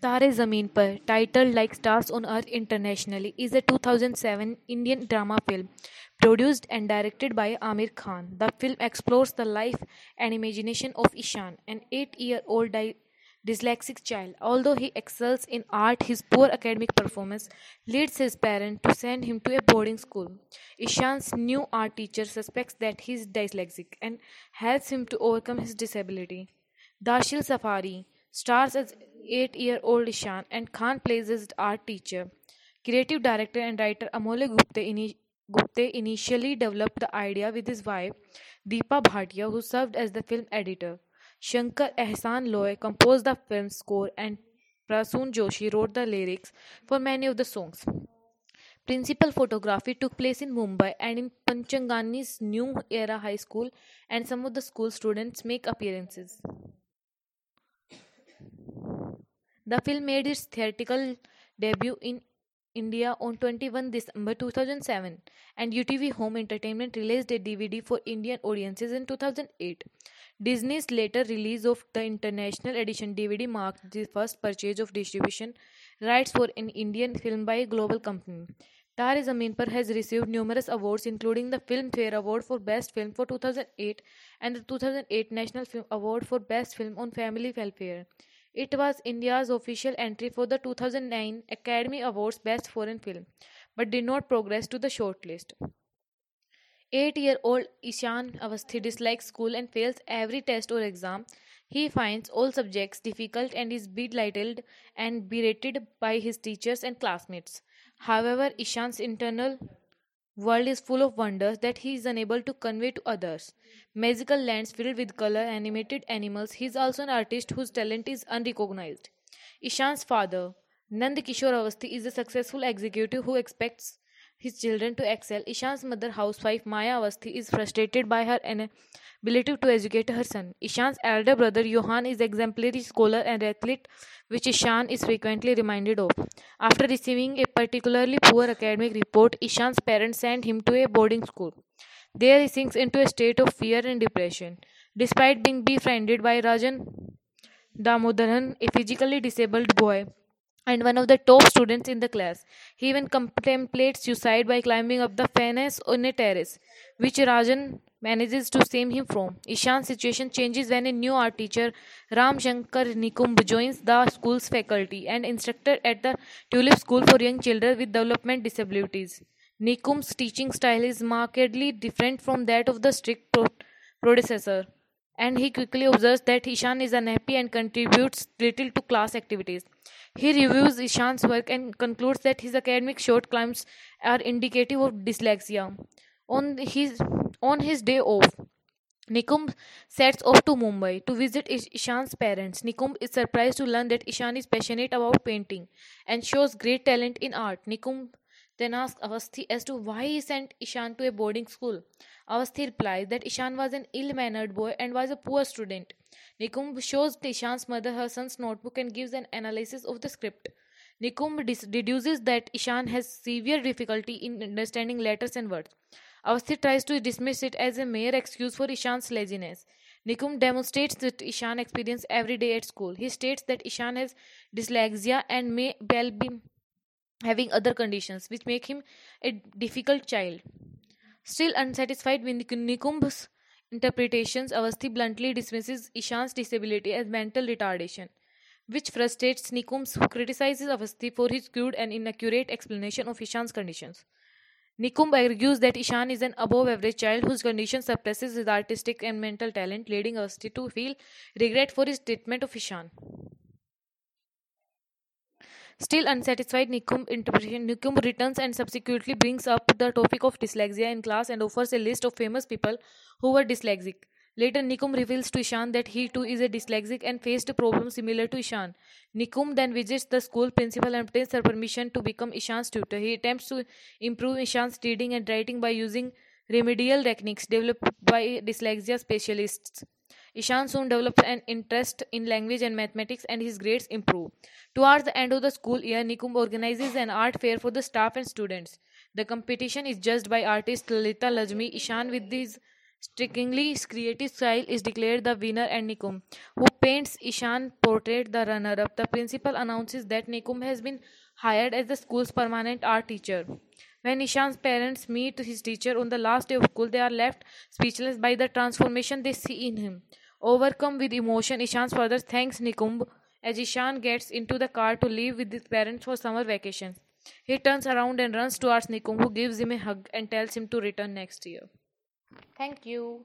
Taare Zameen Par, titled like Stars on Earth internationally, is a 2007 Indian drama film produced and directed by Aamir Khan. The film explores the life and imagination of Ishan, an 8-year-old dyslexic child. Although he excels in art, his poor academic performance leads his parents to send him to a boarding school. Ishan's new art teacher suspects that he is dyslexic and helps him to overcome his disability. Darsheel Safary stars as 8-year-old Ishan and Khan plays his art teacher. Creative director and writer Amole Gupte, ini- Gupte initially developed the idea with his wife Deepa Bhatia, who served as the film editor. Shankar Ehsan Loy composed the film score and Prasoon Joshi wrote the lyrics for many of the songs. Principal photography took place in Mumbai and in Panchgani's New Era High School, and some of the school students make appearances. The film made its theatrical debut in India on 21 December 2007, and UTV Home Entertainment released a DVD for Indian audiences in 2008. Disney's later release of the international edition DVD marked the first purchase of distribution rights for an Indian film by a global company. Par has received numerous awards including the Filmfare Award for Best Film for 2008 and the 2008 National Film Award for Best Film on Family Welfare. It was India's official entry for the 2009 Academy Awards Best Foreign Film, but did not progress to the shortlist. Eight-year-old Ishan Avasthi dislikes school and fails every test or exam. He finds all subjects difficult and is belittled and berated by his teachers and classmates. However, Ishan's internal world is full of wonders that he is unable to convey to others. Magical lands filled with color, animated animals. He is also an artist whose talent is unrecognized. Ishan's father, Nand Kishore Avasthi, is a successful executive who expects his children to excel. Ishan's mother, housewife Maya Avasthi, is frustrated by her inability to educate her son. Ishan's elder brother, Johan, is exemplary scholar and athlete, which Ishan is frequently reminded of. After receiving a particularly poor academic report, Ishan's parents send him to a boarding school. There he sinks into a state of fear and depression. Despite being befriended by Rajan Damodaran, a physically disabled boy, and one of the top students in the class. He even contemplates suicide by climbing up the fence on a terrace, which Rajan manages to save him from. Ishan's situation changes when a new art teacher, Ram Shankar Nikumbh, joins the school's faculty and instructor at the Tulip School for Young Children with Development Disabilities. Nikumbh's teaching style is markedly different from that of the strict pro- predecessor and he quickly observes that Ishan is unhappy and contributes little to class activities. He reviews Ishan's work and concludes that his academic shortcomings are indicative of dyslexia. On his on his day off, Nikumbh sets off to Mumbai to visit Ishan's parents. Nikumbh is surprised to learn that Ishan is passionate about painting and shows great talent in art. Nikumbh then asks Avasthi as to why he sent Ishan to a boarding school. Avasthi replies that Ishan was an ill mannered boy and was a poor student. Nikumbh shows Ishan's mother her son's notebook and gives an analysis of the script. Nikumbh deduces that Ishan has severe difficulty in understanding letters and words. Avasthi tries to dismiss it as a mere excuse for Ishan's laziness. Nikumbh demonstrates that Ishan experiences every day at school. He states that Ishan has dyslexia and may well be having other conditions which make him a difficult child. Still unsatisfied with Nikumbh's interpretations, Avasthi bluntly dismisses Ishan's disability as mental retardation, which frustrates Nikumbh, who criticizes Avasthi for his crude and inaccurate explanation of Ishan's conditions. Nikumbh argues that Ishan is an above average child whose condition suppresses his artistic and mental talent, leading Avasthi to feel regret for his treatment of Ishan. Still unsatisfied, Nikumbh interpretation Nikumbh returns and subsequently brings up the topic of dyslexia in class and offers a list of famous people who were dyslexic. Later, Nikumbh reveals to Ishan that he too is a dyslexic and faced a problem similar to Ishan. Nikumbh then visits the school principal and obtains her permission to become Ishan's tutor. He attempts to improve Ishan's reading and writing by using remedial techniques developed by dyslexia specialists. Ishan soon develops an interest in language and mathematics and his grades improve. Towards the end of the school year, Nikumbh organizes an art fair for the staff and students. The competition is judged by artist Lalita Lajmi. Ishan, with his Strikingly creative style is declared the winner and Nikumbh, who paints Ishan portrait the runner-up. The principal announces that Nikumbh has been hired as the school's permanent art teacher. When Ishan's parents meet his teacher on the last day of school, they are left speechless by the transformation they see in him. Overcome with emotion, Ishan's father thanks Nikumbh as Ishan gets into the car to leave with his parents for summer vacation. He turns around and runs towards Nikumbh, who gives him a hug and tells him to return next year. Thank you.